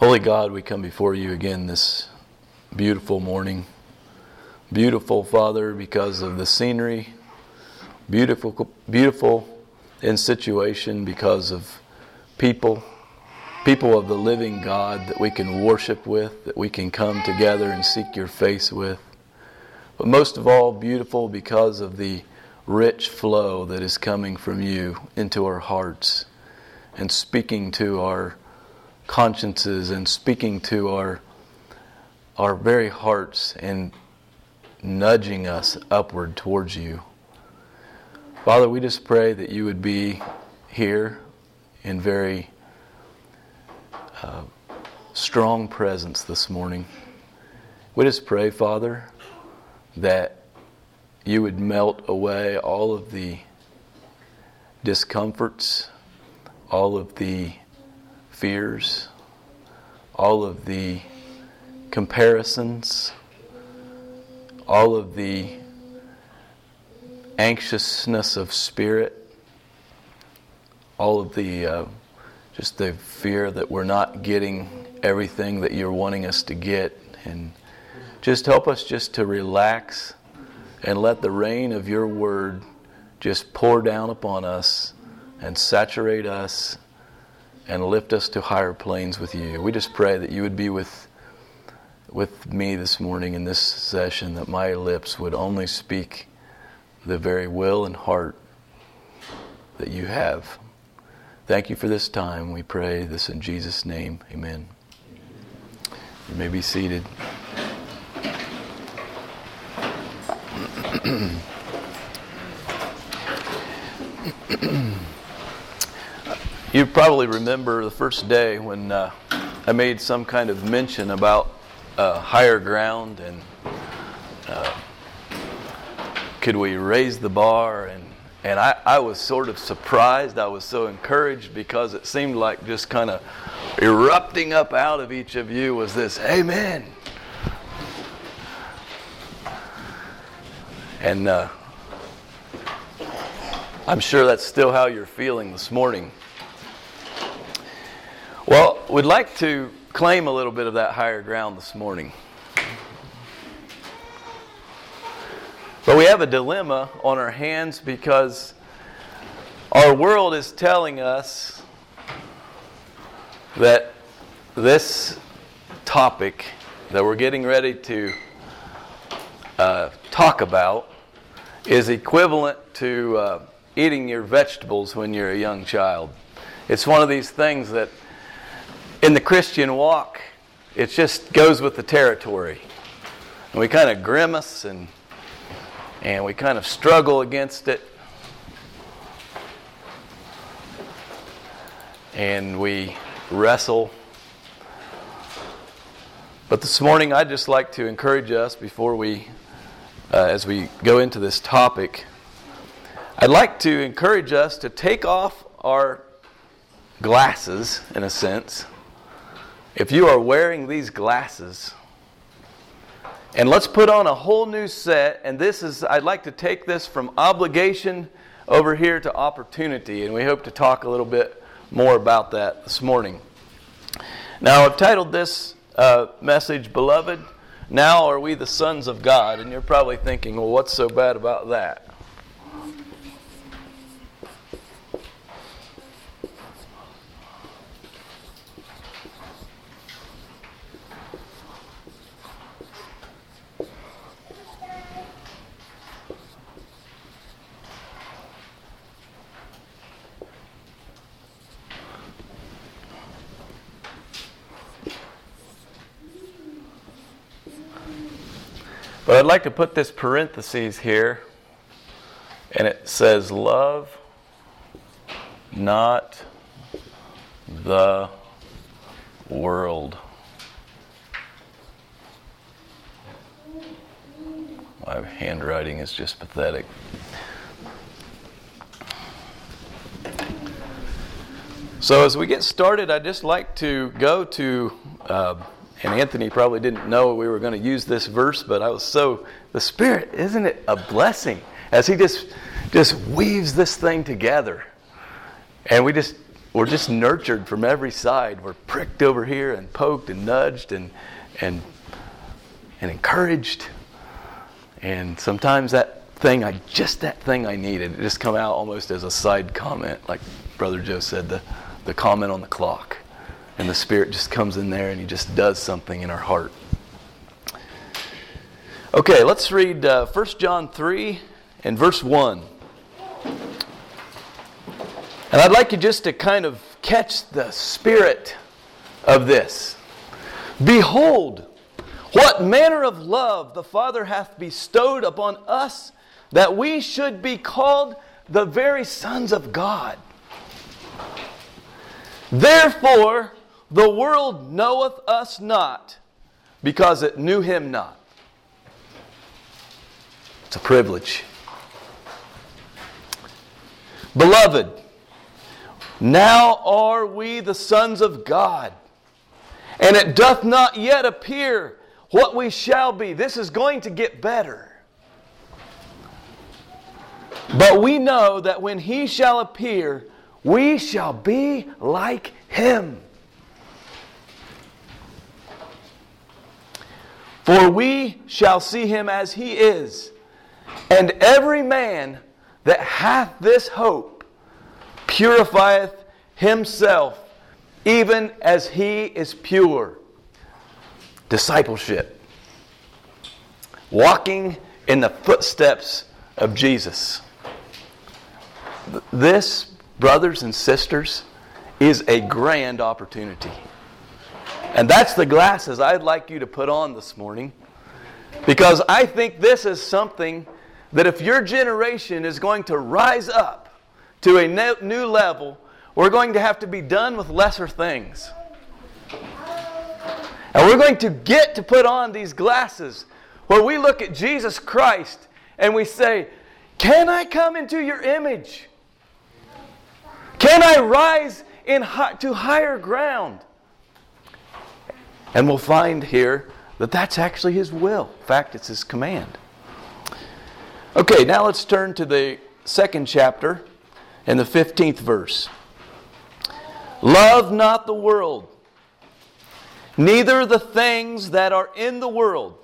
Holy God, we come before you again this beautiful morning. Beautiful, Father, because of the scenery. Beautiful, beautiful in situation because of people, people of the living God that we can worship with, that we can come together and seek your face with. But most of all, beautiful because of the rich flow that is coming from you into our hearts and speaking to our consciences and speaking to our our very hearts and nudging us upward towards you. Father, we just pray that you would be here in very uh, strong presence this morning. We just pray, Father, that you would melt away all of the discomforts, all of the fears, all of the comparisons, all of the anxiousness of spirit, all of the uh, just the fear that we're not getting everything that you're wanting us to get, and just help us just to relax and let the rain of your word just pour down upon us and saturate us and lift us to higher planes with you. We just pray that you would be with with me this morning in this session that my lips would only speak the very will and heart that you have. Thank you for this time. We pray this in Jesus' name. Amen. You may be seated. You probably remember the first day when uh, I made some kind of mention about uh, higher ground and uh, could we raise the bar and and I, I was sort of surprised. I was so encouraged because it seemed like just kind of erupting up out of each of you was this Amen. And uh, I'm sure that's still how you're feeling this morning. Well, we'd like to claim a little bit of that higher ground this morning. But we have a dilemma on our hands because our world is telling us that this topic that we're getting ready to uh, talk about is equivalent to uh, eating your vegetables when you're a young child. It's one of these things that in the Christian walk, it just goes with the territory. And we kind of grimace and and we kind of struggle against it. And we wrestle. But this morning, I'd just like to encourage us before we, uh, as we go into this topic, I'd like to encourage us to take off our glasses, in a sense, if you are wearing these glasses, and let's put on a whole new set, and this is, I'd like to take this from obligation over here to opportunity, and we hope to talk a little bit more about that this morning. Now, I've titled this uh, message, Beloved, Now Are We the Sons of God? And you're probably thinking, well, what's so bad about that? But I'd like to put this parenthesis here, and it says, Love not the world. My handwriting is just pathetic. So, as we get started, I'd just like to go to. Uh, and Anthony probably didn't know we were going to use this verse, but I was so the Spirit, isn't it a blessing as He just just weaves this thing together, and we just we're just nurtured from every side. We're pricked over here and poked and nudged and, and, and encouraged. And sometimes that thing, I just that thing I needed, it just come out almost as a side comment, like Brother Joe said, the, the comment on the clock. And the Spirit just comes in there and He just does something in our heart. Okay, let's read uh, 1 John 3 and verse 1. And I'd like you just to kind of catch the spirit of this. Behold, what manner of love the Father hath bestowed upon us that we should be called the very sons of God. Therefore, the world knoweth us not because it knew him not. It's a privilege. Beloved, now are we the sons of God, and it doth not yet appear what we shall be. This is going to get better. But we know that when he shall appear, we shall be like him. For we shall see him as he is. And every man that hath this hope purifieth himself, even as he is pure. Discipleship. Walking in the footsteps of Jesus. This, brothers and sisters, is a grand opportunity. And that's the glasses I'd like you to put on this morning. Because I think this is something that if your generation is going to rise up to a new level, we're going to have to be done with lesser things. And we're going to get to put on these glasses where we look at Jesus Christ and we say, Can I come into your image? Can I rise in high, to higher ground? And we'll find here that that's actually His will. In fact, it's His command. Okay, now let's turn to the second chapter and the 15th verse. Love not the world, neither the things that are in the world.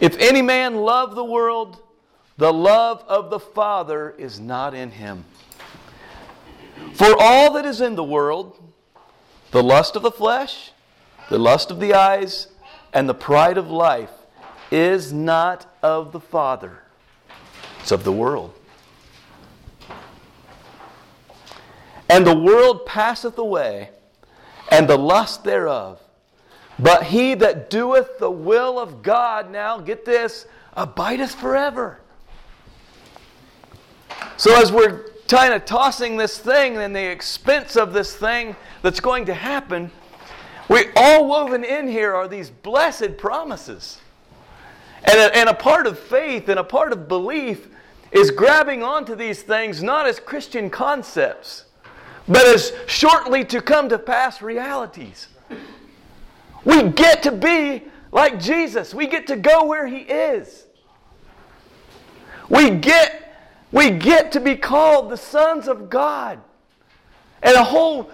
If any man love the world, the love of the Father is not in him. For all that is in the world, the lust of the flesh, the lust of the eyes, and the pride of life, is not of the Father, it's of the world. And the world passeth away, and the lust thereof. But he that doeth the will of God, now get this, abideth forever. So as we're kind of tossing this thing and the expense of this thing that's going to happen, we all woven in here are these blessed promises. And a, and a part of faith and a part of belief is grabbing onto these things not as Christian concepts but as shortly to come to pass realities. We get to be like Jesus. We get to go where he is. We get we get to be called the sons of God. And a whole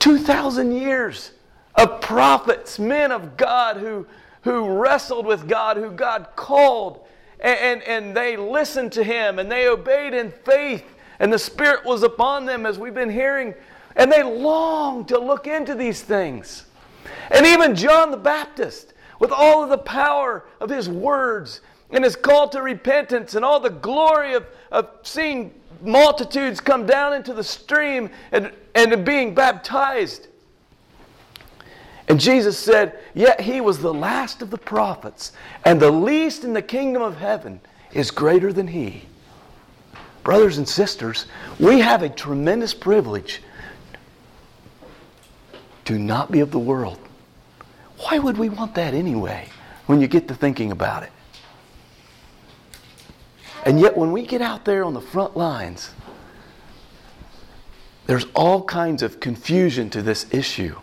2,000 years of prophets, men of God who, who wrestled with God, who God called, and, and, and they listened to Him and they obeyed in faith and the Spirit was upon them, as we've been hearing, and they longed to look into these things. And even John the Baptist, with all of the power of his words and his call to repentance and all the glory of, of seeing multitudes come down into the stream and, and being baptized. And Jesus said, Yet he was the last of the prophets, and the least in the kingdom of heaven is greater than he. Brothers and sisters, we have a tremendous privilege to not be of the world. Why would we want that anyway when you get to thinking about it? And yet, when we get out there on the front lines, there's all kinds of confusion to this issue.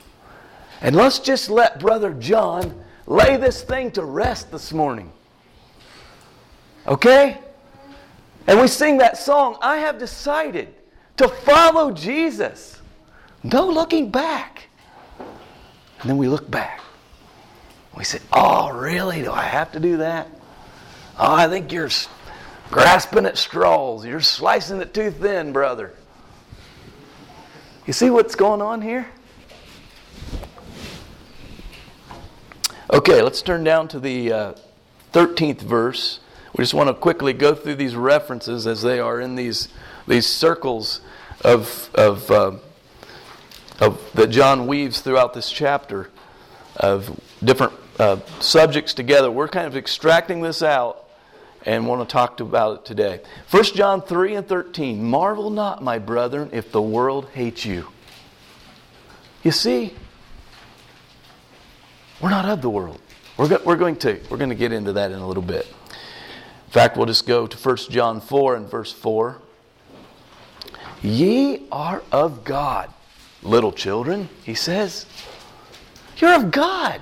And let's just let Brother John lay this thing to rest this morning. Okay? And we sing that song, I have decided to follow Jesus. No looking back. And then we look back. We say, Oh, really? Do I have to do that? Oh, I think you're grasping at straws. You're slicing it too thin, brother. You see what's going on here? Okay, let's turn down to the uh, 13th verse. We just want to quickly go through these references as they are in these, these circles of, of, uh, of, that John weaves throughout this chapter of different uh, subjects together. We're kind of extracting this out and want to talk about it today. 1 John 3 and 13 Marvel not, my brethren, if the world hates you. You see, we're not of the world. We're, go- we're, going to, we're going to get into that in a little bit. In fact, we'll just go to 1 John 4 and verse 4. Ye are of God, little children, he says. You're of God.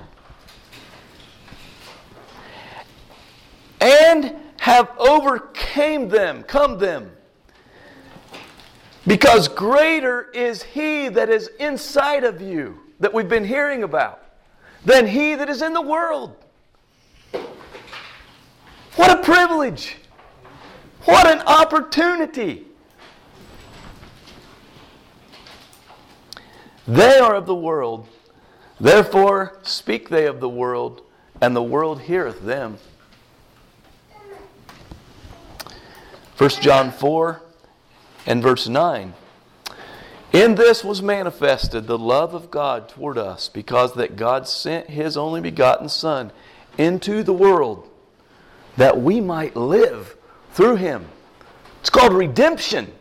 And have overcame them, come them. Because greater is he that is inside of you that we've been hearing about than he that is in the world. What a privilege! What an opportunity! They are of the world, therefore speak they of the world, and the world heareth them. 1 John 4 and verse 9. In this was manifested the love of God toward us, because that God sent his only begotten Son into the world that we might live through him. It's called redemption.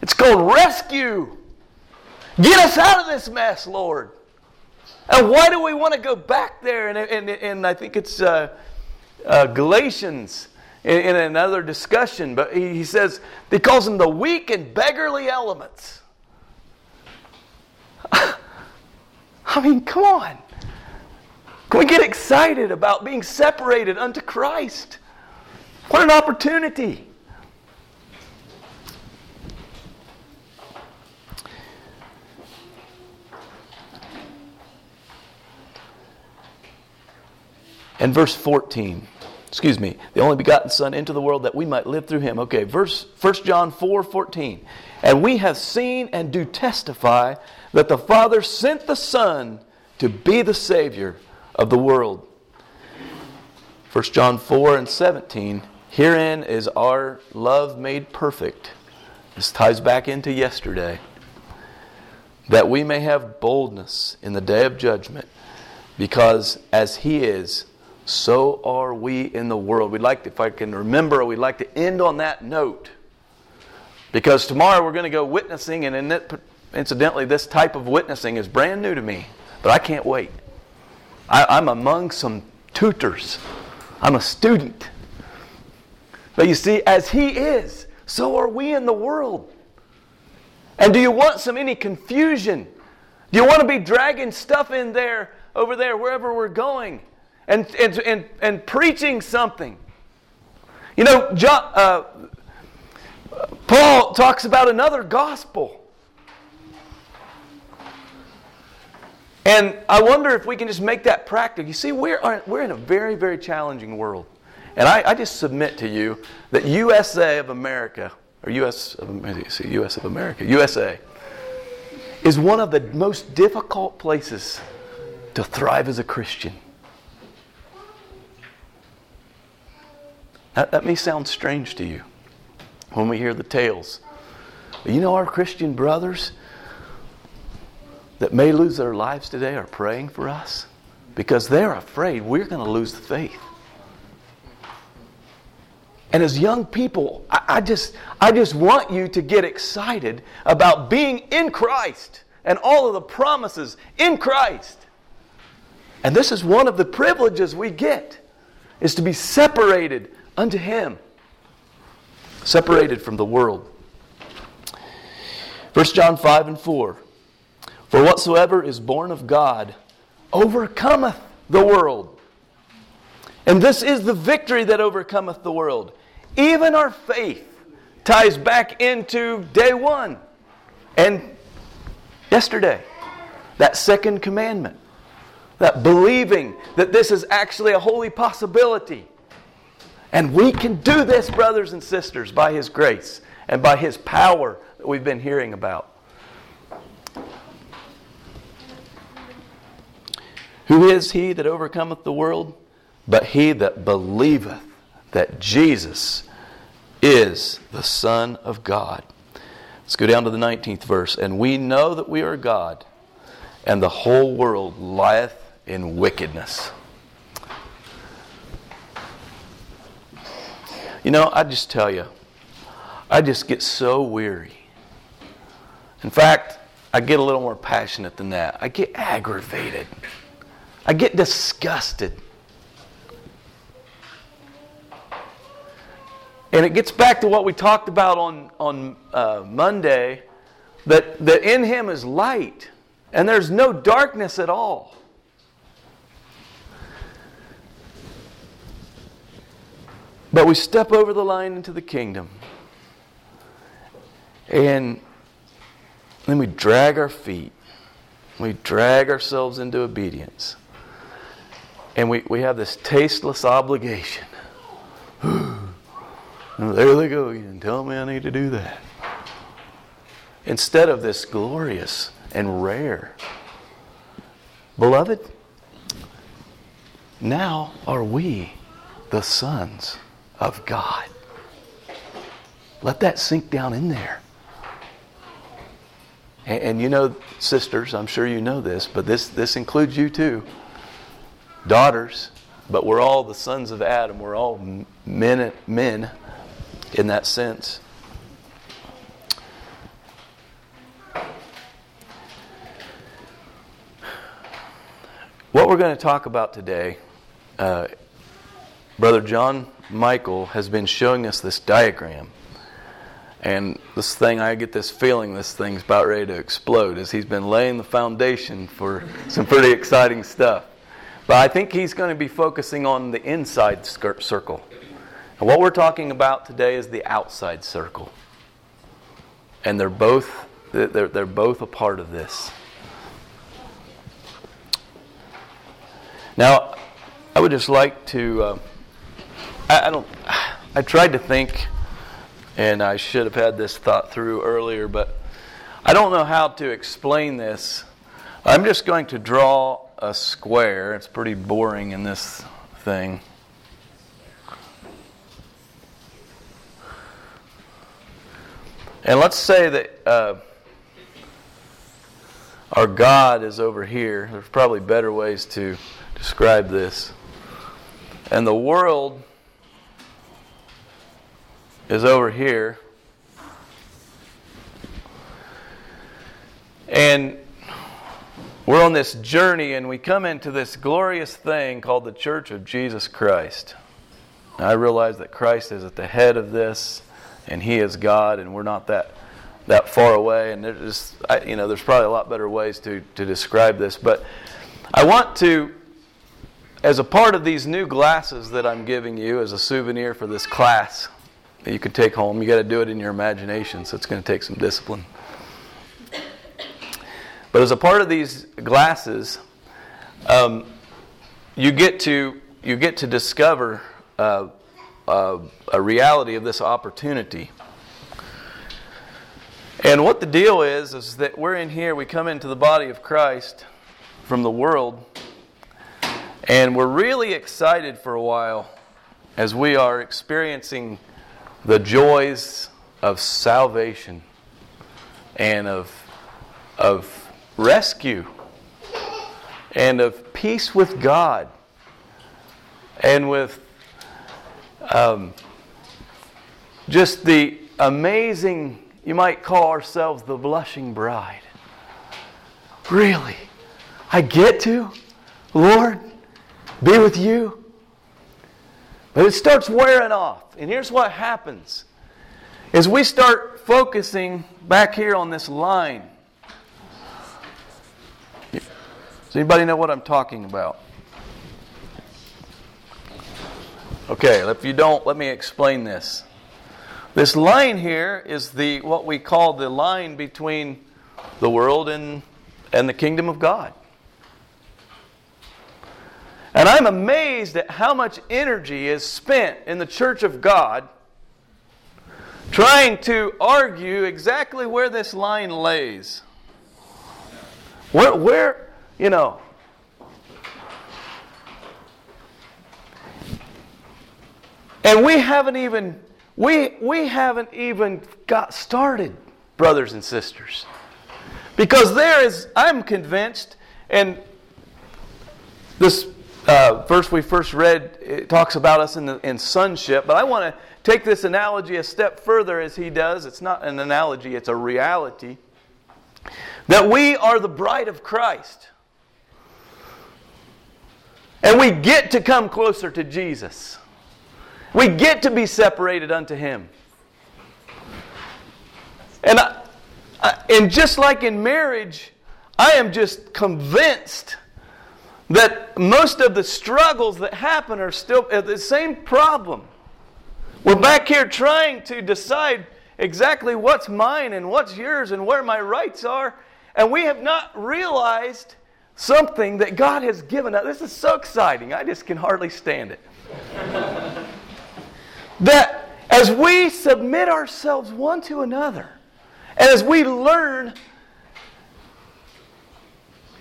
It's called rescue. Get us out of this mess, Lord. And why do we want to go back there? And, and, and I think it's uh, uh, Galatians in, in another discussion, but he, he says, he calls them the weak and beggarly elements. I mean, come on. Can we get excited about being separated unto Christ? What an opportunity. And verse 14 excuse me, the only begotten Son into the world that we might live through him. Okay, verse 1 John 4 14. And we have seen and do testify that the Father sent the Son to be the Savior of the world. 1 John 4 and 17. Herein is our love made perfect. This ties back into yesterday. That we may have boldness in the day of judgment, because as He is, so are we in the world. We'd like, to, if I can remember, we'd like to end on that note. Because tomorrow we're going to go witnessing, and incidentally, this type of witnessing is brand new to me, but I can't wait. I, am among some tutors, I'm a student. But you see, as He is, so are we in the world. And do you want some any confusion? Do you want to be dragging stuff in there, over there, wherever we're going? And, and, and, and preaching something. You know, John, uh, Paul talks about another gospel. And I wonder if we can just make that practical. You see, we're, we're in a very, very challenging world. And I, I just submit to you that USA of America, or US of, US of America, USA, is one of the most difficult places to thrive as a Christian. That, that may sound strange to you when we hear the tales. But you know, our Christian brothers that may lose their lives today are praying for us because they're afraid we're going to lose the faith. And as young people, I, I, just, I just want you to get excited about being in Christ and all of the promises in Christ. And this is one of the privileges we get is to be separated unto him, separated from the world. 1 John 5 and 4 For whatsoever is born of God overcometh the world. And this is the victory that overcometh the world. Even our faith ties back into day one. And yesterday. That second commandment. That believing that this is actually a holy possibility. And we can do this, brothers and sisters, by His grace and by His power that we've been hearing about. Who is he that overcometh the world? But he that believeth that Jesus is the Son of God. Let's go down to the 19th verse. And we know that we are God, and the whole world lieth in wickedness. You know, I just tell you, I just get so weary. In fact, I get a little more passionate than that. I get aggravated. I get disgusted. And it gets back to what we talked about on, on uh, Monday that, that in Him is light, and there's no darkness at all. But we step over the line into the kingdom, and then we drag our feet, we drag ourselves into obedience. And we, we have this tasteless obligation. there they go again. Tell me I need to do that. Instead of this glorious and rare. Beloved, now are we the sons of God. Let that sink down in there. And, and, you know, sisters, I'm sure you know this, but this, this includes you too daughters, but we're all the sons of Adam. We're all men, men in that sense. What we're going to talk about today, uh, Brother John Michael has been showing us this diagram. And this thing, I get this feeling this thing's about ready to explode as he's been laying the foundation for some pretty exciting stuff. But I think he's going to be focusing on the inside circle. And what we're talking about today is the outside circle. And they're both they're, they're both a part of this. Now, I would just like to. Uh, I, don't. I tried to think, and I should have had this thought through earlier, but I don't know how to explain this. I'm just going to draw a square. It's pretty boring in this thing. And let's say that uh, our God is over here. There's probably better ways to describe this. And the world is over here. And we're on this journey and we come into this glorious thing called the Church of Jesus Christ. I realize that Christ is at the head of this and He is God and we're not that that far away and there's you know there's probably a lot better ways to, to describe this but I want to as a part of these new glasses that I'm giving you as a souvenir for this class that you can take home you got to do it in your imagination so it's going to take some discipline but as a part of these glasses, um, you get to you get to discover uh, uh, a reality of this opportunity. And what the deal is is that we're in here. We come into the body of Christ from the world, and we're really excited for a while as we are experiencing the joys of salvation and of of rescue and of peace with God and with um, just the amazing, you might call ourselves the blushing bride. Really? I get to? Lord, be with you? But it starts wearing off. And here's what happens. Is we start focusing back here on this line Does anybody know what I'm talking about? Okay, if you don't, let me explain this. This line here is the what we call the line between the world and, and the kingdom of God. And I'm amazed at how much energy is spent in the church of God trying to argue exactly where this line lays. Where, where you know, and we haven't even we we haven't even got started, brothers and sisters. Because there is, I'm convinced, and this uh, verse we first read it talks about us in, the, in sonship, but I want to take this analogy a step further as he does. It's not an analogy, it's a reality. That we are the bride of Christ. And we get to come closer to Jesus. We get to be separated unto Him. And, I, I, and just like in marriage, I am just convinced that most of the struggles that happen are still uh, the same problem. We're back here trying to decide exactly what's mine and what's yours and where my rights are, and we have not realized something that God has given us. This is so exciting. I just can hardly stand it. that as we submit ourselves one to another, and as we learn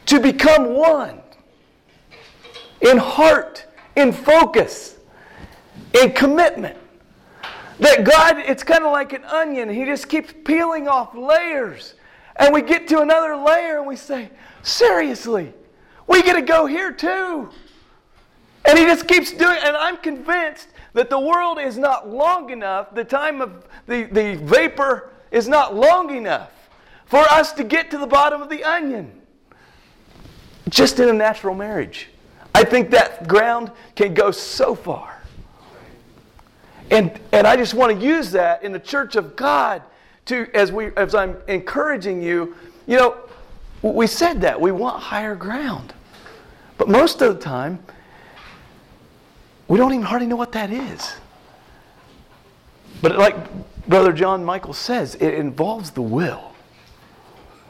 to become one in heart, in focus, in commitment, that God, it's kind of like an onion. He just keeps peeling off layers. And we get to another layer and we say, seriously, we get to go here too. And he just keeps doing And I'm convinced that the world is not long enough, the time of the, the vapor is not long enough for us to get to the bottom of the onion. Just in a natural marriage. I think that ground can go so far. And, and I just want to use that in the church of God to, as, we, as I'm encouraging you, you know, we said that. We want higher ground. But most of the time, we don't even hardly know what that is. But like Brother John Michael says, it involves the will.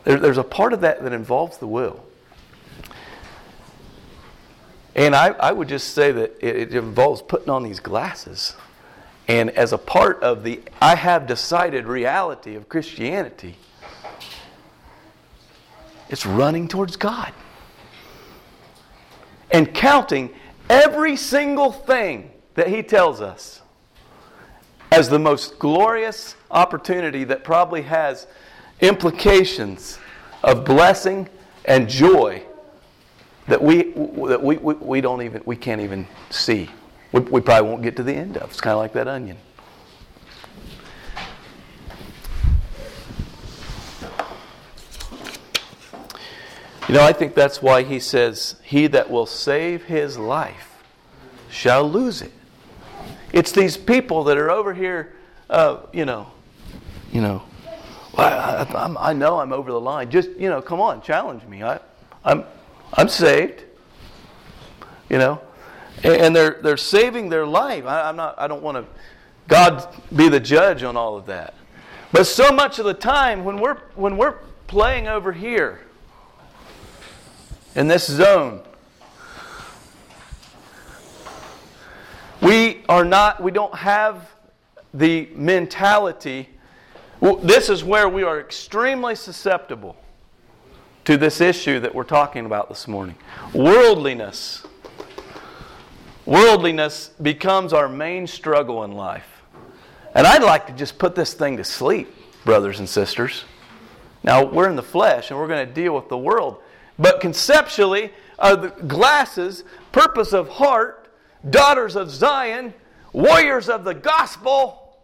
There, there's a part of that that involves the will. And I, I would just say that it, it involves putting on these glasses. And as a part of the I have decided reality of Christianity, it's running towards God and counting every single thing that He tells us as the most glorious opportunity that probably has implications of blessing and joy that we, that we, we, we don't even we can't even see we, we probably won't get to the end of it's kind of like that onion You know, I think that's why he says, He that will save his life shall lose it. It's these people that are over here, uh, you know, you know, well, I, I, know I'm over the line. Just, you know, come on, challenge me. I, I'm, I'm saved. You know, and they're they're saving their life. I, I'm not. I don't want to. God be the judge on all of that. But so much of the time when we're when we're playing over here in this zone. We are not, we don't have the mentality. This is where we are extremely susceptible to this issue that we're talking about this morning. Worldliness. Worldliness becomes our main struggle in life. And I'd like to just put this thing to sleep, brothers and sisters. Now, we're in the flesh and we're going to deal with the world. But conceptually, uh, the glasses, purpose of heart, daughters of Zion, warriors of the gospel,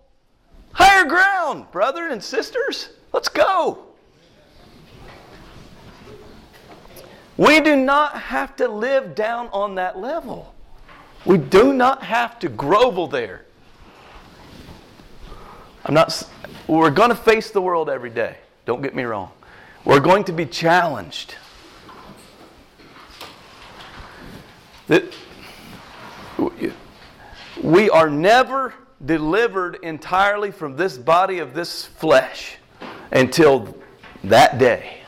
higher ground, brother and sisters. Let's go. We do not have to live down on that level. We do not have to grovel there. I'm not we're going to face the world every day. Don't get me wrong. We're going to be challenged. That we are never delivered entirely from this body of this flesh until that day.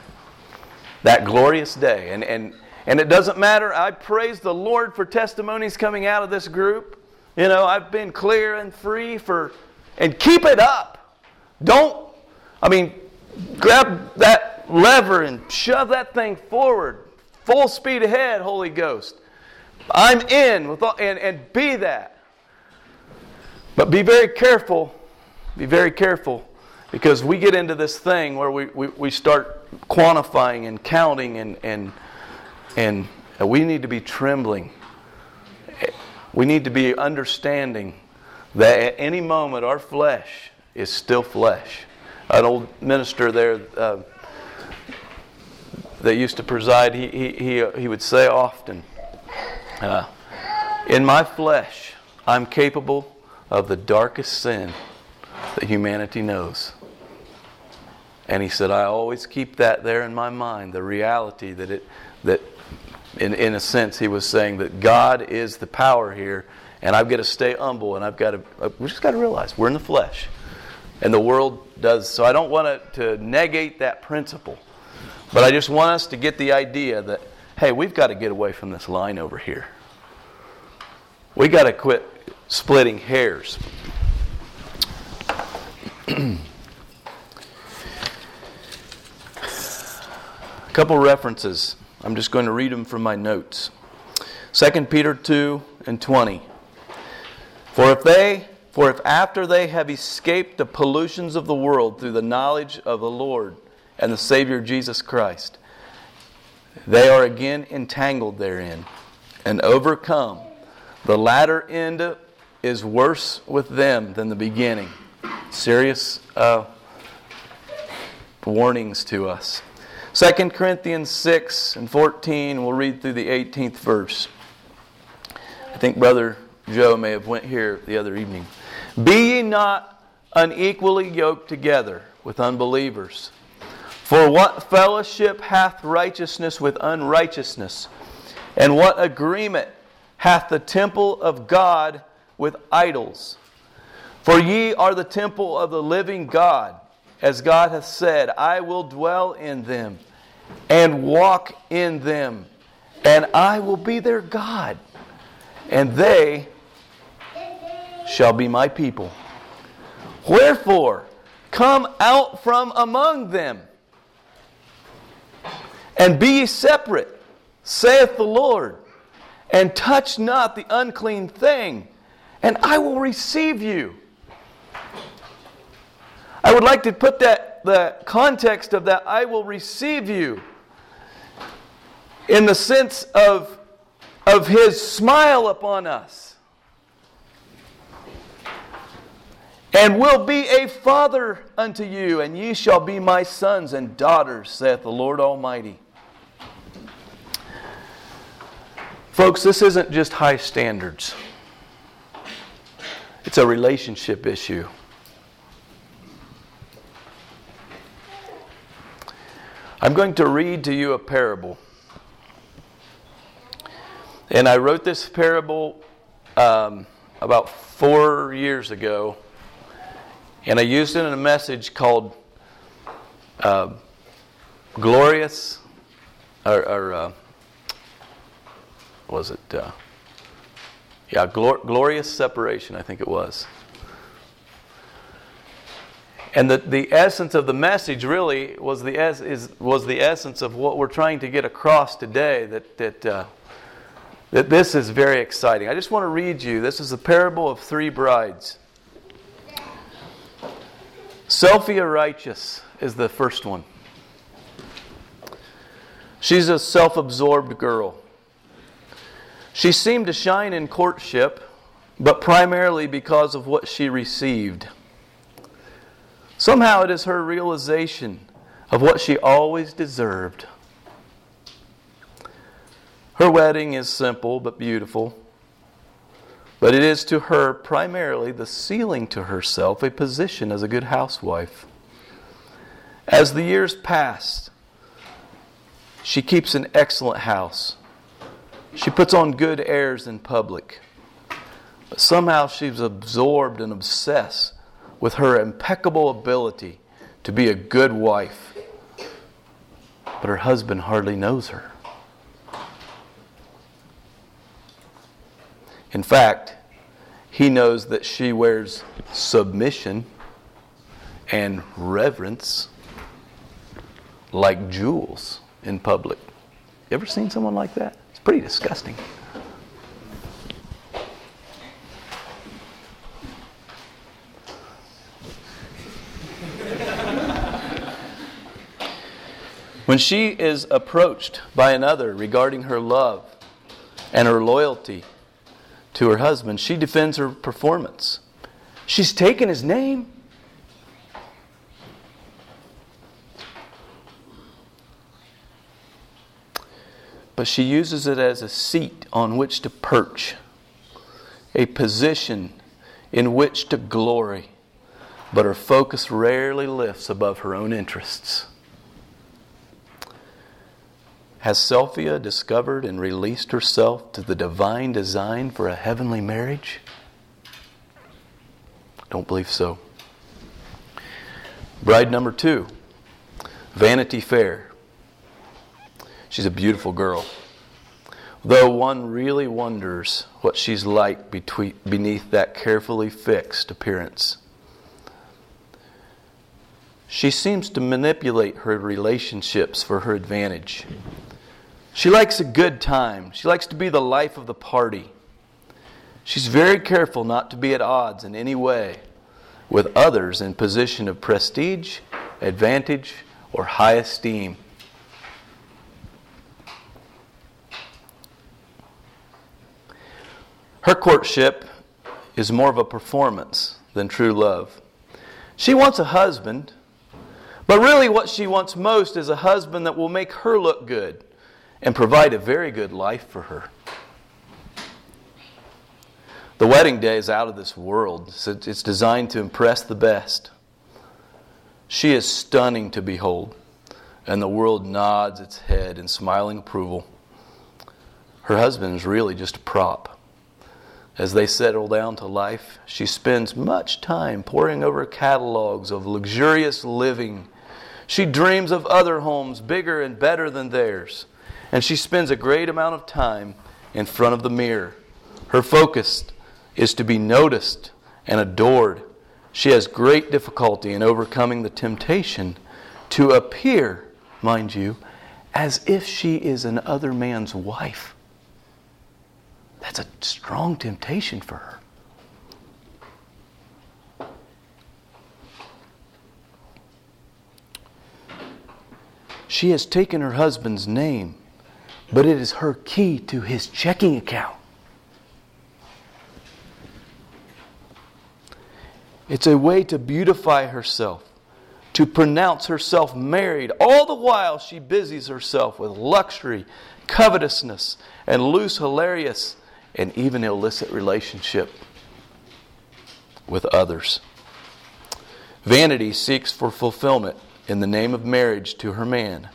That glorious day. And, and, and it doesn't matter. I praise the Lord for testimonies coming out of this group. You know, I've been clear and free for, and keep it up. Don't, I mean, grab that lever and shove that thing forward. Full speed ahead, Holy Ghost. I'm in with all, and, and be that. But be very careful. Be very careful because we get into this thing where we, we, we start quantifying and counting and, and, and we need to be trembling. We need to be understanding that at any moment our flesh is still flesh. An old minister there uh, that used to preside, he, he, he, he would say often, uh, In my flesh, I'm capable of the darkest sin that humanity knows. And he said, I always keep that there in my mind, the reality that it, that in, in a sense, he was saying that God is the power here, and I've got to stay humble, and I've got to, uh, we just got to realize we're in the flesh. And the world does. So I don't want to, to negate that principle. But I just want us to get the idea that, hey, we've got to get away from this line over here. We got to quit splitting hairs. couple references. I'm just going to read them from my notes. 2 Peter 2 and 20. For if they for if after they have escaped the pollutions of the world through the knowledge of the Lord and the Savior Jesus Christ, they are again entangled therein and overcome, the latter end is worse with them than the beginning. Serious uh, warnings to us. 2 Corinthians 6 and 14, we'll read through the 18th verse. I think Brother Joe may have went here the other evening. Be ye not unequally yoked together with unbelievers. For what fellowship hath righteousness with unrighteousness? And what agreement hath the temple of God with idols? For ye are the temple of the living God, as God hath said, I will dwell in them and walk in them, and I will be their God, and they shall be my people. Wherefore, come out from among them, and be ye separate, saith the Lord, and touch not the unclean thing, and I will receive you. I would like to put that the context of that I will receive you in the sense of, of his smile upon us and will be a father unto you, and ye shall be my sons and daughters, saith the Lord Almighty. Folks, this isn't just high standards, it's a relationship issue. I'm going to read to you a parable. And I wrote this parable um, about four years ago and I used it in a message called uh, Glorious, or, or uh, was it? Uh, yeah, glor- Glorious Separation, I think it was. And the, the essence of the message really was the, es- is, was the essence of what we're trying to get across today that, that, uh, that this is very exciting. I just want to read you this is the parable of three brides. Sophia Righteous is the first one. She's a self absorbed girl. She seemed to shine in courtship, but primarily because of what she received. Somehow it is her realization of what she always deserved. Her wedding is simple but beautiful. But it is to her primarily the sealing to herself a position as a good housewife. As the years pass, she keeps an excellent house. She puts on good airs in public. But somehow she's absorbed and obsessed with her impeccable ability to be a good wife. but her husband hardly knows her. In fact, he knows that she wears submission and reverence like jewels in public. You ever seen someone like that? It's pretty disgusting. When she is approached by another regarding her love and her loyalty to her husband, she defends her performance. She's taken his name. But she uses it as a seat on which to perch, a position in which to glory. But her focus rarely lifts above her own interests. Has Sophia discovered and released herself to the divine design for a heavenly marriage? Don't believe so. Bride number two, Vanity Fair. She's a beautiful girl. Though one really wonders what she's like beneath that carefully fixed appearance. She seems to manipulate her relationships for her advantage. She likes a good time. She likes to be the life of the party. She's very careful not to be at odds in any way with others in position of prestige, advantage, or high esteem. Her courtship is more of a performance than true love. She wants a husband, but really what she wants most is a husband that will make her look good and provide a very good life for her. The wedding day is out of this world. It's designed to impress the best. She is stunning to behold, and the world nods its head in smiling approval. Her husband is really just a prop. As they settle down to life, she spends much time poring over catalogs of luxurious living. She dreams of other homes bigger and better than theirs and she spends a great amount of time in front of the mirror. Her focus is to be noticed and adored. She has great difficulty in overcoming the temptation to appear, mind you, as if she is another man's wife. That's a strong temptation for her. She has taken her husband's name but it is her key to his checking account. It's a way to beautify herself, to pronounce herself married, all the while she busies herself with luxury, covetousness, and loose, hilarious, and even illicit relationship with others. Vanity seeks for fulfillment in the name of marriage to her man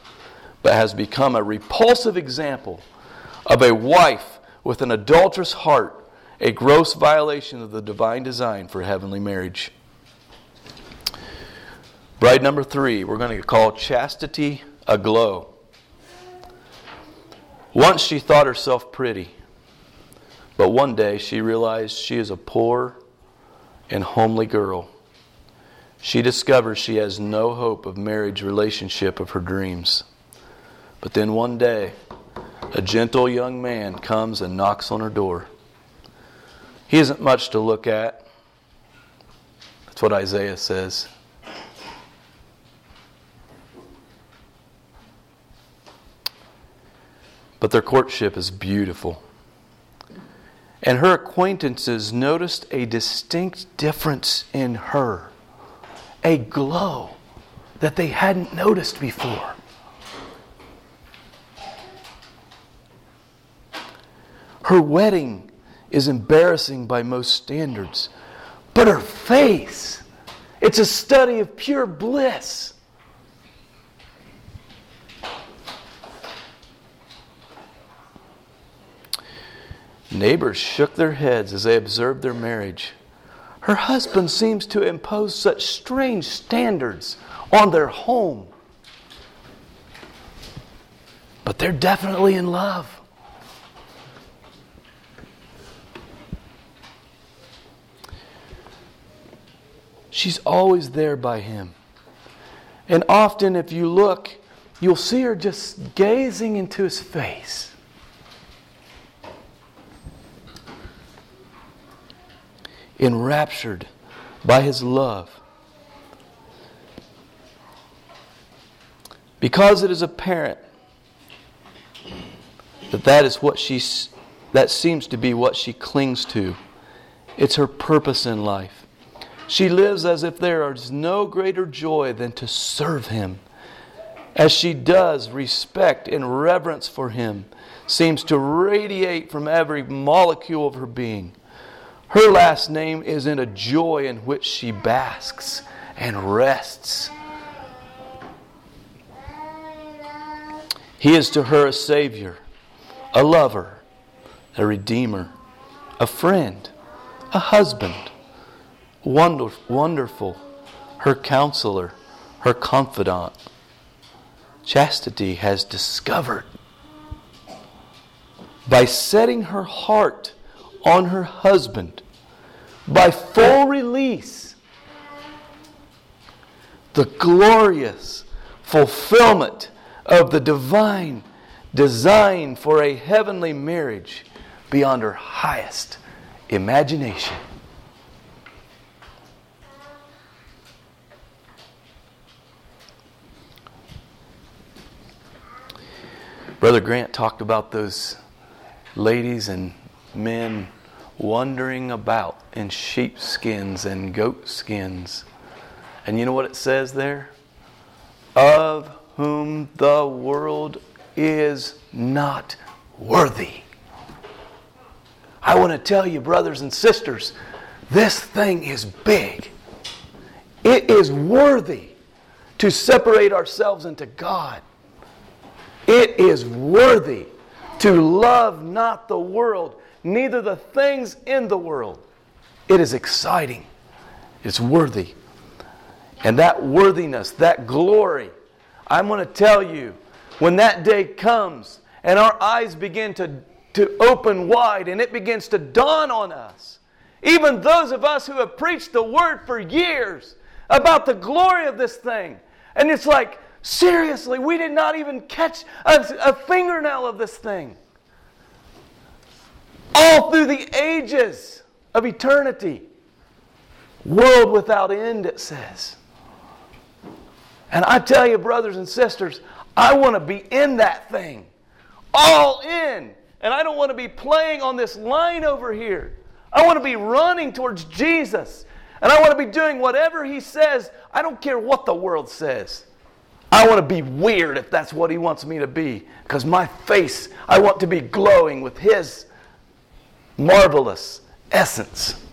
but has become a repulsive example of a wife with an adulterous heart, a gross violation of the divine design for heavenly marriage. Bride number three, we're going to call chastity aglow. Once she thought herself pretty, but one day she realized she is a poor and homely girl. She discovers she has no hope of marriage relationship of her dreams. But then one day, a gentle young man comes and knocks on her door. He isn't much to look at. That's what Isaiah says. But their courtship is beautiful. And her acquaintances noticed a distinct difference in her, a glow that they hadn't noticed before. Her wedding is embarrassing by most standards, but her face, it's a study of pure bliss. Neighbors shook their heads as they observed their marriage. Her husband seems to impose such strange standards on their home. but they're definitely in love. She's always there by him. And often, if you look, you'll see her just gazing into his face. Enraptured by his love. Because it is apparent that that is what she that seems to be what she clings to. It's her purpose in life. She lives as if there is no greater joy than to serve him. As she does, respect and reverence for him seems to radiate from every molecule of her being. Her last name is in a joy in which she basks and rests. He is to her a Savior, a lover, a Redeemer, a friend, a husband, wonder, wonderful, her counselor, her confidant. Chastity has discovered by setting her heart on her husband, by full release, the glorious fulfillment of the divine design for a heavenly marriage beyond her highest imagination. Brother Grant talked about those ladies and men wandering about in sheepskins and goat skins. And you know what it says there? Of whom the world is not worthy. I want to tell you, brothers and sisters, this thing is big. It is worthy to separate ourselves into God. It is worthy to love not the world, neither the things in the world. It is exciting. It's worthy. And that worthiness, that glory, I'm going to tell you, when that day comes and our eyes begin to, to open wide and it begins to dawn on us, even those of us who have preached the word for years about the glory of this thing, and it's like, seriously, we did not even catch a, a fingernail of this thing. All through the ages of eternity, world without end, it says. And I tell you, brothers and sisters, I want to be in that thing, all in. And I don't want to be playing on this line over here. I want to be running towards Jesus. And I want to be doing whatever He says. I don't care what the world says. I want to be weird if that's what He wants me to be. Because my face, I want to be glowing with His marvelous essence.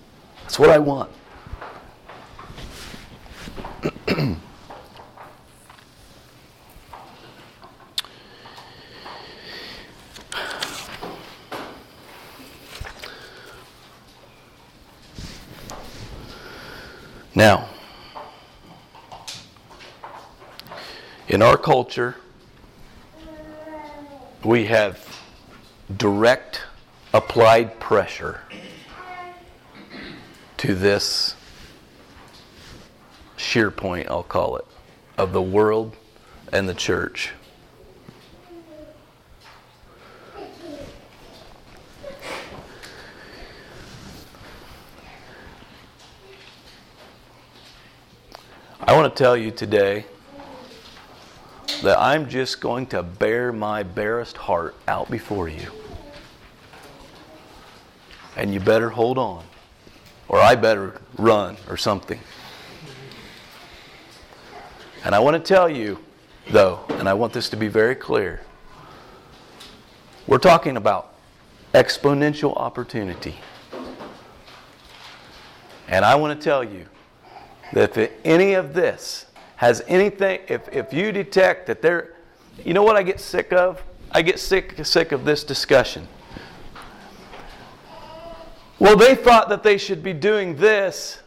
That's what I want. Now, in our culture, we have direct applied pressure to this sheer point, I'll call it, of the world and the church. I want to tell you today that I'm just going to bear my barest heart out before you. And you better hold on, or I better run or something. And I want to tell you, though, and I want this to be very clear we're talking about exponential opportunity. And I want to tell you, that if any of this has anything, if, if you detect that they're, you know what I get sick of? I get sick, sick of this discussion. Well, they thought that they should be doing this,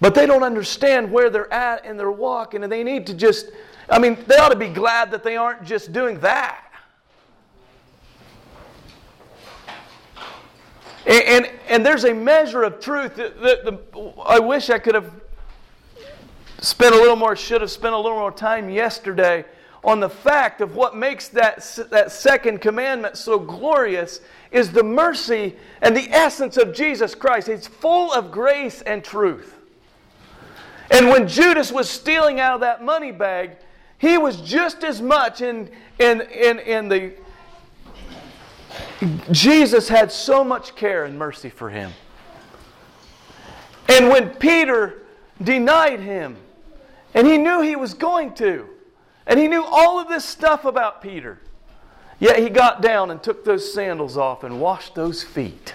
but they don't understand where they're at in their walk, and they need to just, I mean, they ought to be glad that they aren't just doing that. And, and, and there's a measure of truth that, that, that I wish I could have spent a little more, should have spent a little more time yesterday on the fact of what makes that, that second commandment so glorious is the mercy and the essence of Jesus Christ. It's full of grace and truth. And when Judas was stealing out of that money bag, he was just as much in, in, in, in the. Jesus had so much care and mercy for him. And when Peter denied him, and he knew he was going to, and he knew all of this stuff about Peter. Yet he got down and took those sandals off and washed those feet.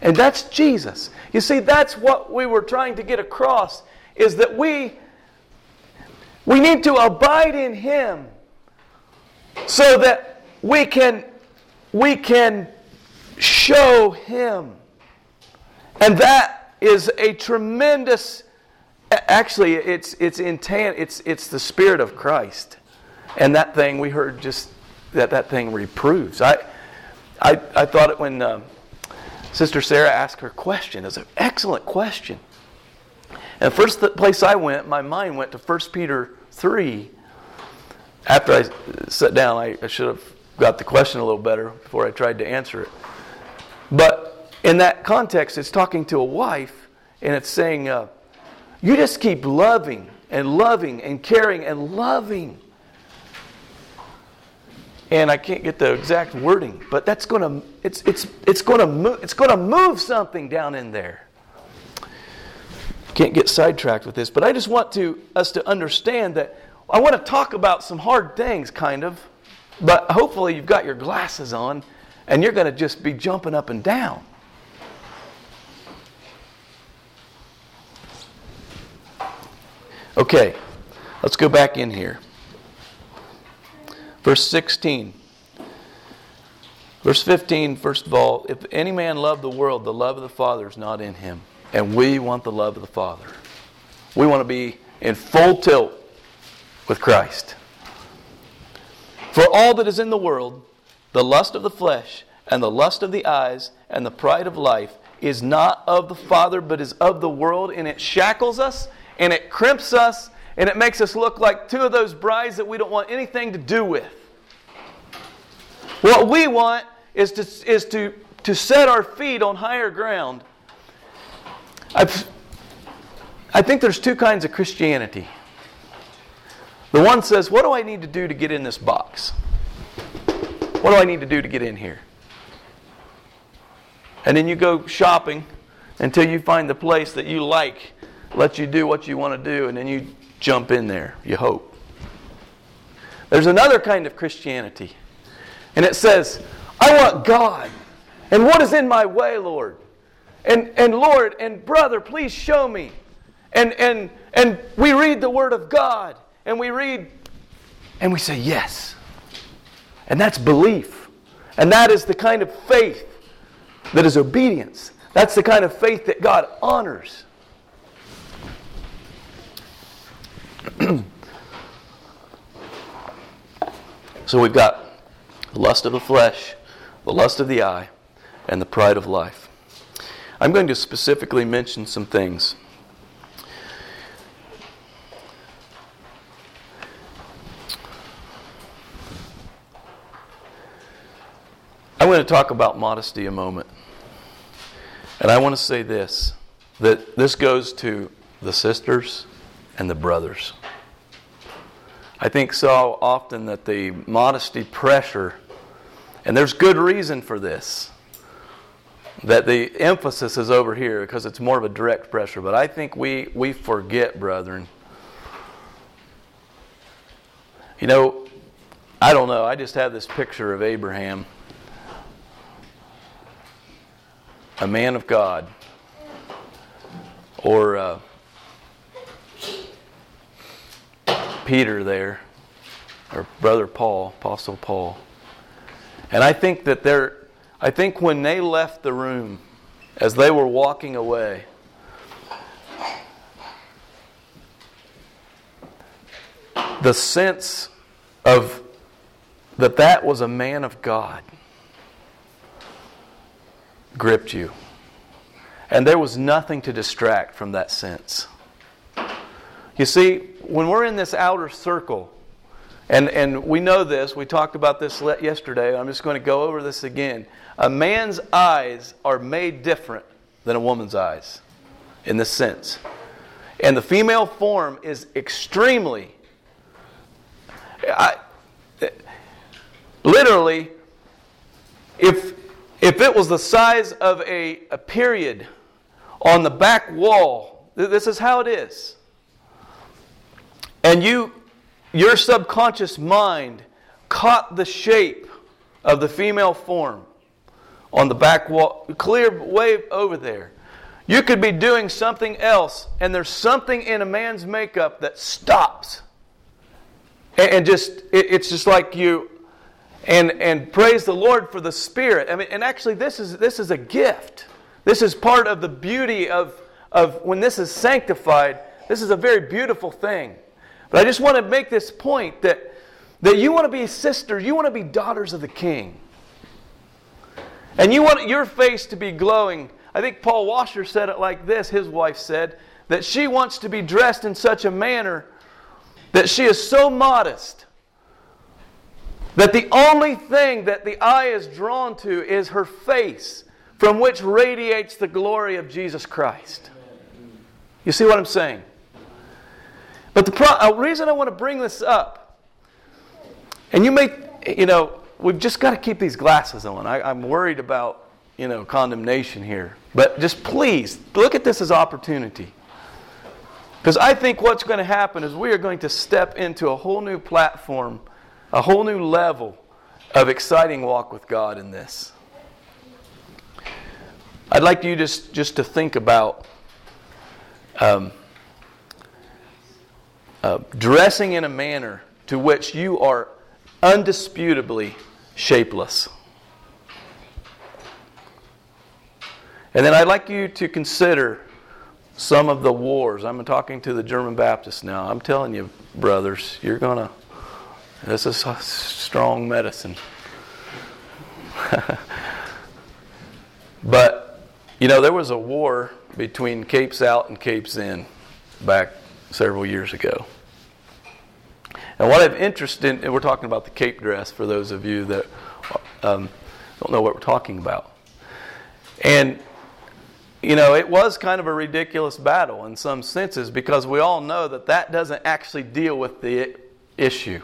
And that's Jesus. You see, that's what we were trying to get across is that we we need to abide in him so that we can we can show him. And that is a tremendous Actually, it's, it's, intan- it's, it's the Spirit of Christ. And that thing we heard just that that thing reproves. I, I, I thought it when uh, Sister Sarah asked her question. It was an excellent question. And the first place I went, my mind went to 1 Peter 3. After I sat down, I, I should have got the question a little better before I tried to answer it. But in that context, it's talking to a wife, and it's saying, uh, you just keep loving and loving and caring and loving. And I can't get the exact wording, but that's going to it's it's it's going to move it's going to move something down in there. Can't get sidetracked with this, but I just want to us to understand that I want to talk about some hard things kind of, but hopefully you've got your glasses on and you're going to just be jumping up and down. Okay, let's go back in here. Verse 16. Verse 15, first of all, if any man love the world, the love of the Father is not in him. And we want the love of the Father. We want to be in full tilt with Christ. For all that is in the world, the lust of the flesh, and the lust of the eyes, and the pride of life, is not of the Father, but is of the world, and it shackles us and it crimps us and it makes us look like two of those brides that we don't want anything to do with. What we want is to, is to, to set our feet on higher ground. I've, I think there's two kinds of Christianity. The one says, What do I need to do to get in this box? What do I need to do to get in here? And then you go shopping until you find the place that you like let you do what you want to do, and then you jump in there. You hope. There's another kind of Christianity, and it says, I want God. And what is in my way, Lord? And, and Lord and brother, please show me. And, and, and we read the Word of God, and we read, and we say, Yes. And that's belief. And that is the kind of faith that is obedience. That's the kind of faith that God honors. so we've got the lust of the flesh, the lust of the eye, and the pride of life. I'm going to specifically mention some things. I want to talk about modesty a moment. And I want to say this that this goes to the sisters and the brothers. I think so often that the modesty pressure, and there's good reason for this, that the emphasis is over here because it's more of a direct pressure. But I think we, we forget, brethren. You know, I don't know. I just have this picture of Abraham, a man of God, or. Uh, Peter there, or Brother Paul, Apostle Paul. And I think that they're, I think when they left the room, as they were walking away, the sense of that that was a man of God gripped you. And there was nothing to distract from that sense. You see, when we're in this outer circle, and, and we know this, we talked about this yesterday, I'm just going to go over this again. A man's eyes are made different than a woman's eyes in this sense. And the female form is extremely, I, literally, if, if it was the size of a, a period on the back wall, this is how it is. And you, your subconscious mind caught the shape of the female form on the back wall, clear wave over there. You could be doing something else, and there's something in a man's makeup that stops. And just, it's just like you, and, and praise the Lord for the Spirit. I mean, and actually, this is, this is a gift. This is part of the beauty of, of when this is sanctified. This is a very beautiful thing. But I just want to make this point that, that you want to be sisters, you want to be daughters of the King. And you want your face to be glowing I think Paul Washer said it like this his wife said, that she wants to be dressed in such a manner that she is so modest that the only thing that the eye is drawn to is her face, from which radiates the glory of Jesus Christ. You see what I'm saying? But the pro- reason I want to bring this up, and you may, you know, we've just got to keep these glasses on. I, I'm worried about you know, condemnation here. But just please look at this as opportunity. Because I think what's going to happen is we are going to step into a whole new platform, a whole new level of exciting walk with God in this. I'd like you just, just to think about um, uh, dressing in a manner to which you are undisputably shapeless. And then I'd like you to consider some of the wars. I'm talking to the German Baptists now. I'm telling you, brothers, you're going to, this is strong medicine. but, you know, there was a war between Capes Out and Capes In back several years ago. And what I've interested in, and we're talking about the cape dress for those of you that um, don't know what we're talking about. And you know, it was kind of a ridiculous battle in some senses because we all know that that doesn't actually deal with the issue.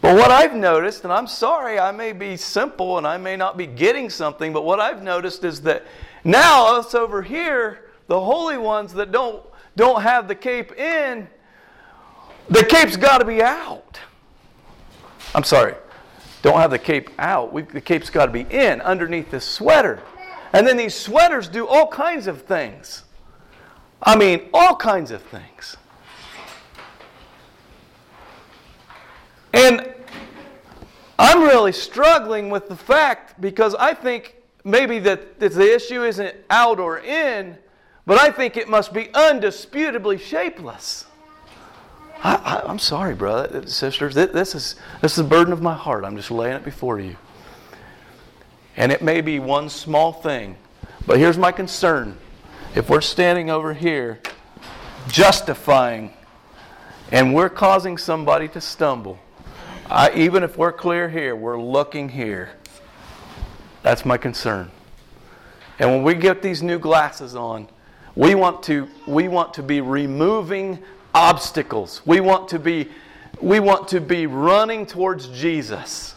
But what I've noticed, and I'm sorry, I may be simple and I may not be getting something, but what I've noticed is that now us over here, the holy ones that don't don't have the cape in, the cape's got to be out. I'm sorry, don't have the cape out. We, the cape's got to be in underneath this sweater. And then these sweaters do all kinds of things. I mean, all kinds of things. And I'm really struggling with the fact because I think maybe that the issue isn't out or in, but I think it must be undisputably shapeless. I, am sorry, brother, sisters. This is, this is the burden of my heart. I'm just laying it before you. And it may be one small thing. But here's my concern. If we're standing over here justifying and we're causing somebody to stumble, I, even if we're clear here, we're looking here. That's my concern. And when we get these new glasses on, we want to, we want to be removing obstacles. We want to be, we want to be running towards Jesus.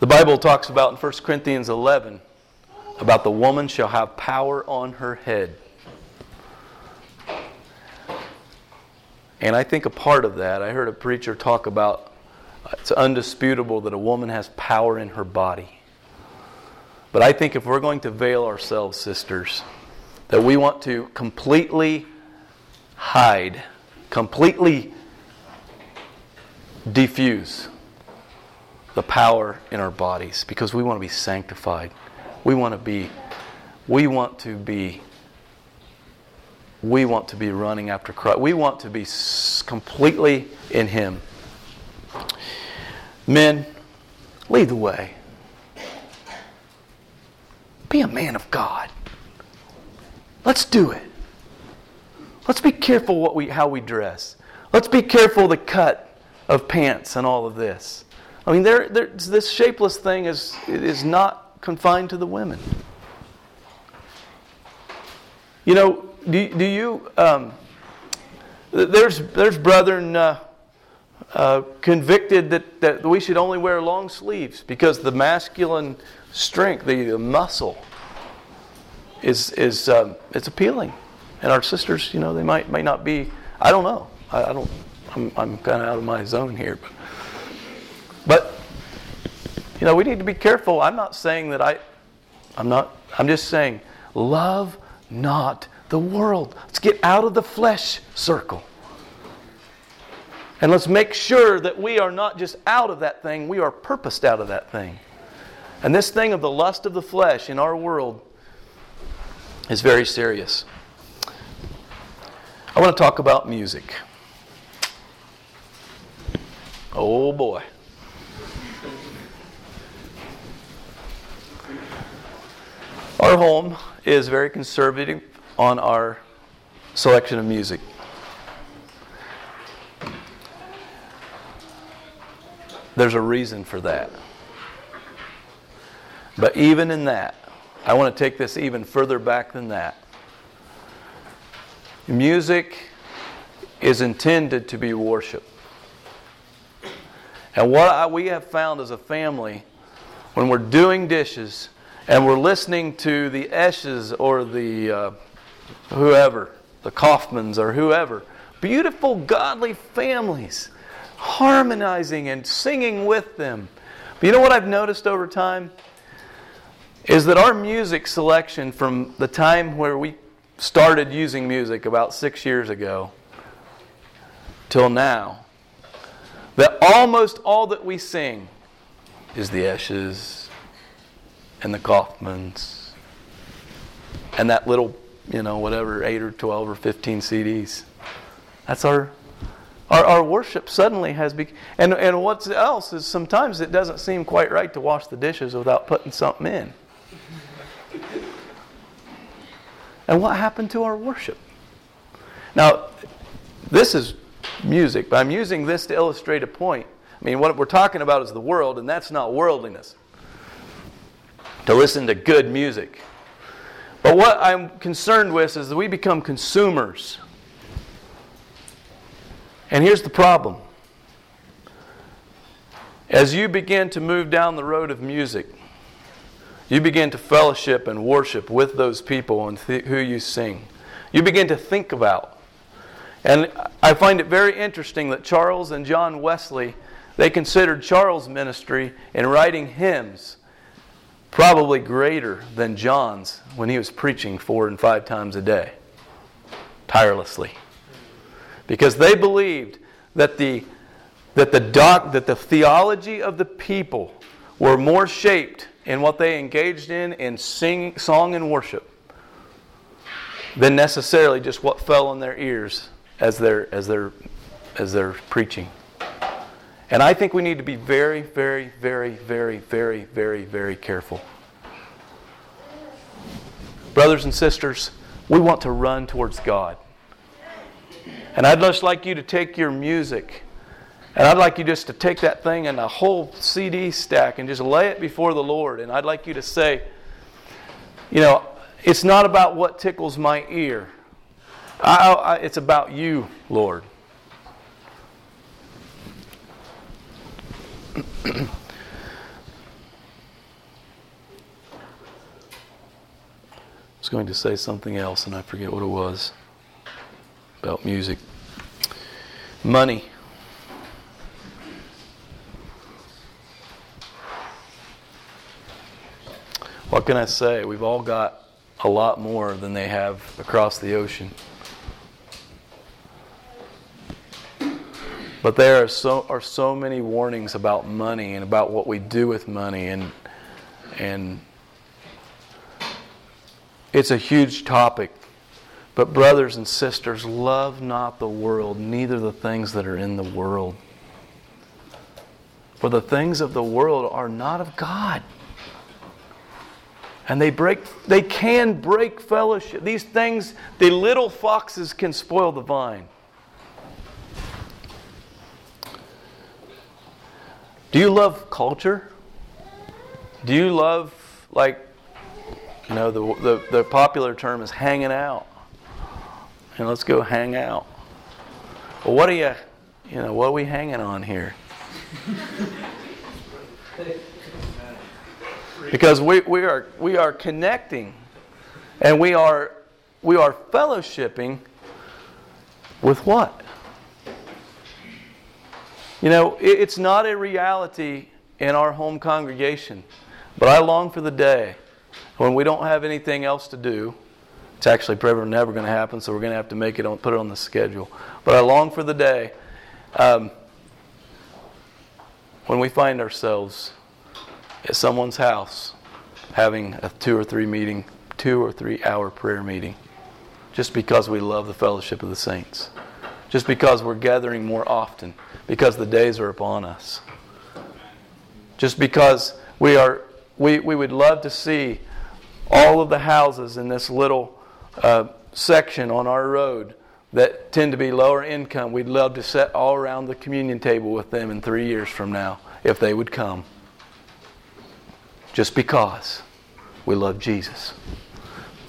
The Bible talks about in 1 Corinthians 11 about the woman shall have power on her head. And I think a part of that, I heard a preacher talk about it's undisputable that a woman has power in her body. But I think if we're going to veil ourselves, sisters, that we want to completely hide, completely diffuse the power in our bodies because we want to be sanctified. We want to be we want to be we want to be running after Christ. We want to be completely in him. Men, lead the way. Be a man of God. Let's do it. Let's be careful what we, how we dress. Let's be careful the cut of pants and all of this. I mean, there, this shapeless thing is, is not confined to the women. You know, do, do you, um, there's, there's brethren uh, uh, convicted that, that we should only wear long sleeves because the masculine strength, the, the muscle, is, is um, it's appealing. And our sisters, you know, they might, might not be, I don't know. I, I don't, I'm, I'm kind of out of my zone here. But, but, you know, we need to be careful. I'm not saying that I, I'm not, I'm just saying, love not the world. Let's get out of the flesh circle. And let's make sure that we are not just out of that thing, we are purposed out of that thing. And this thing of the lust of the flesh in our world is very serious. I want to talk about music. Oh boy. Our home is very conservative on our selection of music. There's a reason for that. But even in that, I want to take this even further back than that. Music is intended to be worship. And what I, we have found as a family, when we're doing dishes and we're listening to the Eshes or the uh, whoever, the Kaufmans or whoever, beautiful, godly families, harmonizing and singing with them. But you know what I've noticed over time? Is that our music selection from the time where we started using music about six years ago till now, that almost all that we sing is the Eshes and the Kaufmans and that little you know, whatever, 8 or 12 or 15 CDs. That's our our, our worship suddenly has become, and, and what else is sometimes it doesn't seem quite right to wash the dishes without putting something in. And what happened to our worship? Now, this is music, but I'm using this to illustrate a point. I mean, what we're talking about is the world, and that's not worldliness. To listen to good music. But what I'm concerned with is that we become consumers. And here's the problem. As you begin to move down the road of music, you begin to fellowship and worship with those people and th- who you sing. You begin to think about. And I find it very interesting that Charles and John Wesley, they considered Charles' ministry in writing hymns probably greater than John's when he was preaching four and five times a day, tirelessly. Because they believed that the, that the, doc, that the theology of the people were more shaped in what they engaged in in sing, song and worship than necessarily just what fell on their ears as they're, as they're, as they're preaching. And I think we need to be very, very, very, very, very, very, very careful. Brothers and sisters, we want to run towards God. And I'd just like you to take your music, and I'd like you just to take that thing and a whole CD stack and just lay it before the Lord. And I'd like you to say, you know, it's not about what tickles my ear, I, I, it's about you, Lord. I was going to say something else and I forget what it was about music. Money. What can I say? We've all got a lot more than they have across the ocean. But there are so, are so many warnings about money and about what we do with money, and, and it's a huge topic. But, brothers and sisters, love not the world, neither the things that are in the world. For the things of the world are not of God. And they break they can break fellowship. These things, the little foxes can spoil the vine. Do you love culture? Do you love like you know the the, the popular term is hanging out. And let's go hang out. Well, what are you you know, what are we hanging on here? because we, we are we are connecting and we are we are fellowshipping with what? You know, it, it's not a reality in our home congregation, but I long for the day when we don't have anything else to do. It's actually probably never going to happen, so we're going to have to make it on, put it on the schedule. But I long for the day um, when we find ourselves at someone's house having a two or three meeting, two or three hour prayer meeting, just because we love the fellowship of the saints, just because we're gathering more often, because the days are upon us, just because we are we, we would love to see all of the houses in this little uh, section on our road that tend to be lower income, we'd love to sit all around the communion table with them in three years from now if they would come. Just because we love Jesus.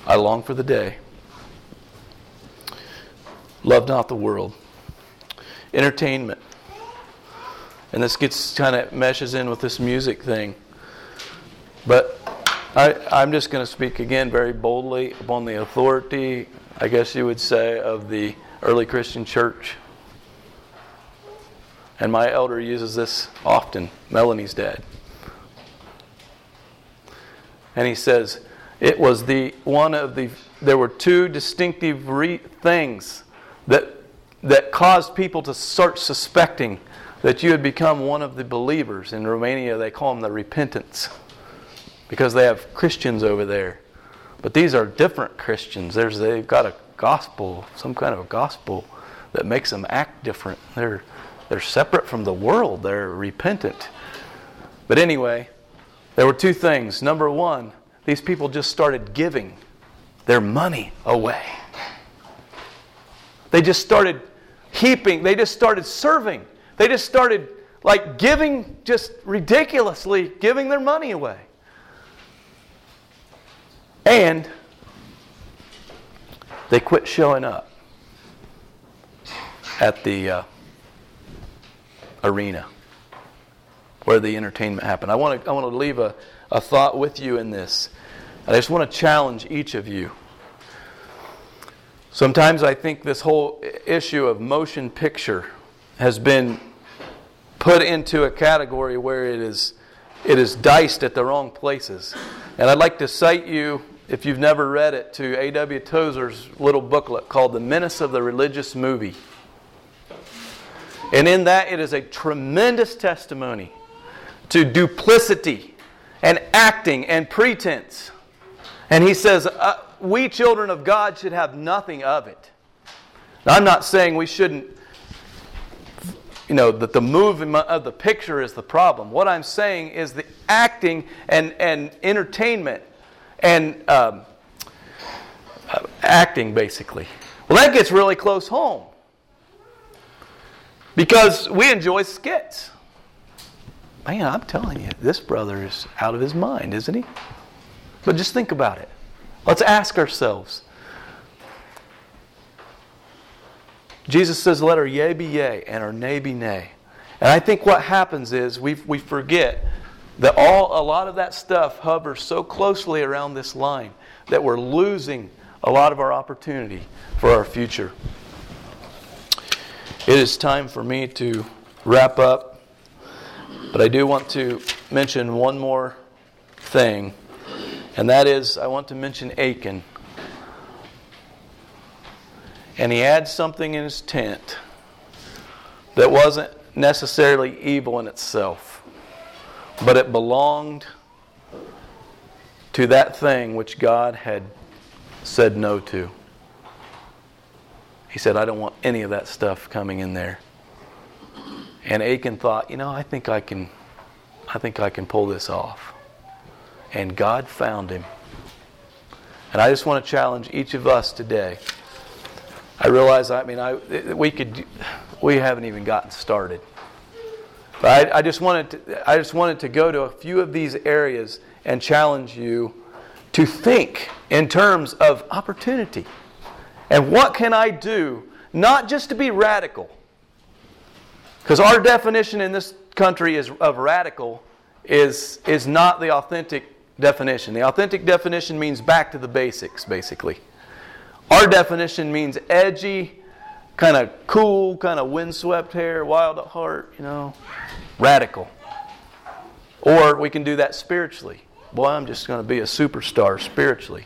I long for the day. Love not the world. Entertainment. And this gets kind of meshes in with this music thing. But I, I'm just going to speak again very boldly upon the authority, I guess you would say, of the early Christian church. And my elder uses this often, Melanie's dad. And he says, it was the one of the there were two distinctive re- things that that caused people to start suspecting that you had become one of the believers. In Romania, they call them the repentants because they have Christians over there. But these are different Christians. There's, they've got a gospel, some kind of a gospel that makes them act different. They're, they're separate from the world, they're repentant. But anyway, there were two things. Number one, these people just started giving their money away. They just started heaping, they just started serving. They just started like giving, just ridiculously giving their money away. And they quit showing up at the uh, arena where the entertainment happened. I want to, I want to leave a, a thought with you in this. I just want to challenge each of you. Sometimes I think this whole issue of motion picture has been put into a category where it is, it is diced at the wrong places. And I'd like to cite you if you've never read it, to A.W. Tozer's little booklet called The Menace of the Religious Movie. And in that, it is a tremendous testimony to duplicity and acting and pretense. And he says, uh, We children of God should have nothing of it. Now, I'm not saying we shouldn't, you know, that the movement of the picture is the problem. What I'm saying is the acting and, and entertainment and um, acting, basically. Well, that gets really close home because we enjoy skits. Man, I'm telling you, this brother is out of his mind, isn't he? But just think about it. Let's ask ourselves. Jesus says, Let our yea be yea and our nay be nay. And I think what happens is we, we forget that all, a lot of that stuff hovers so closely around this line that we're losing a lot of our opportunity for our future. It is time for me to wrap up, but I do want to mention one more thing, and that is I want to mention Achan. And he had something in his tent that wasn't necessarily evil in itself but it belonged to that thing which God had said no to. He said, I don't want any of that stuff coming in there. And Achan thought, you know, I think I can I think I can pull this off. And God found him. And I just want to challenge each of us today. I realize, I mean, I, we could, we haven't even gotten started. But I, I, just wanted to, I just wanted to go to a few of these areas and challenge you to think in terms of opportunity. And what can I do, not just to be radical, because our definition in this country is, of radical is, is not the authentic definition. The authentic definition means back to the basics, basically. Our definition means edgy, kind of cool, kind of windswept hair, wild at heart, you know, radical. Or we can do that spiritually. Boy, I'm just going to be a superstar spiritually.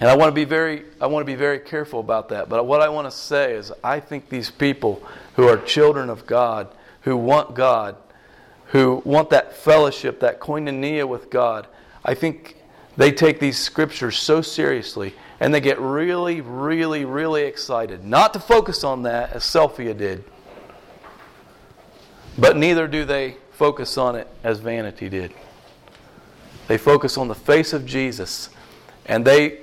And I want to be very I want to be very careful about that. But what I want to say is I think these people who are children of God, who want God, who want that fellowship, that koinonia with God, I think they take these scriptures so seriously and they get really, really, really excited. Not to focus on that as Selphia did, but neither do they focus on it as vanity did. They focus on the face of Jesus and they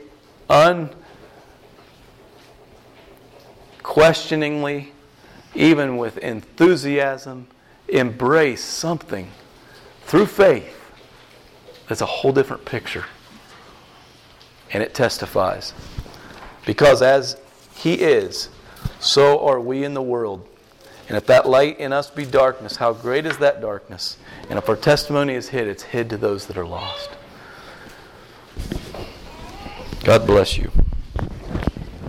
unquestioningly, even with enthusiasm, embrace something through faith that's a whole different picture. And it testifies. Because as He is, so are we in the world. And if that light in us be darkness, how great is that darkness? And if our testimony is hid, it's hid to those that are lost. God bless you.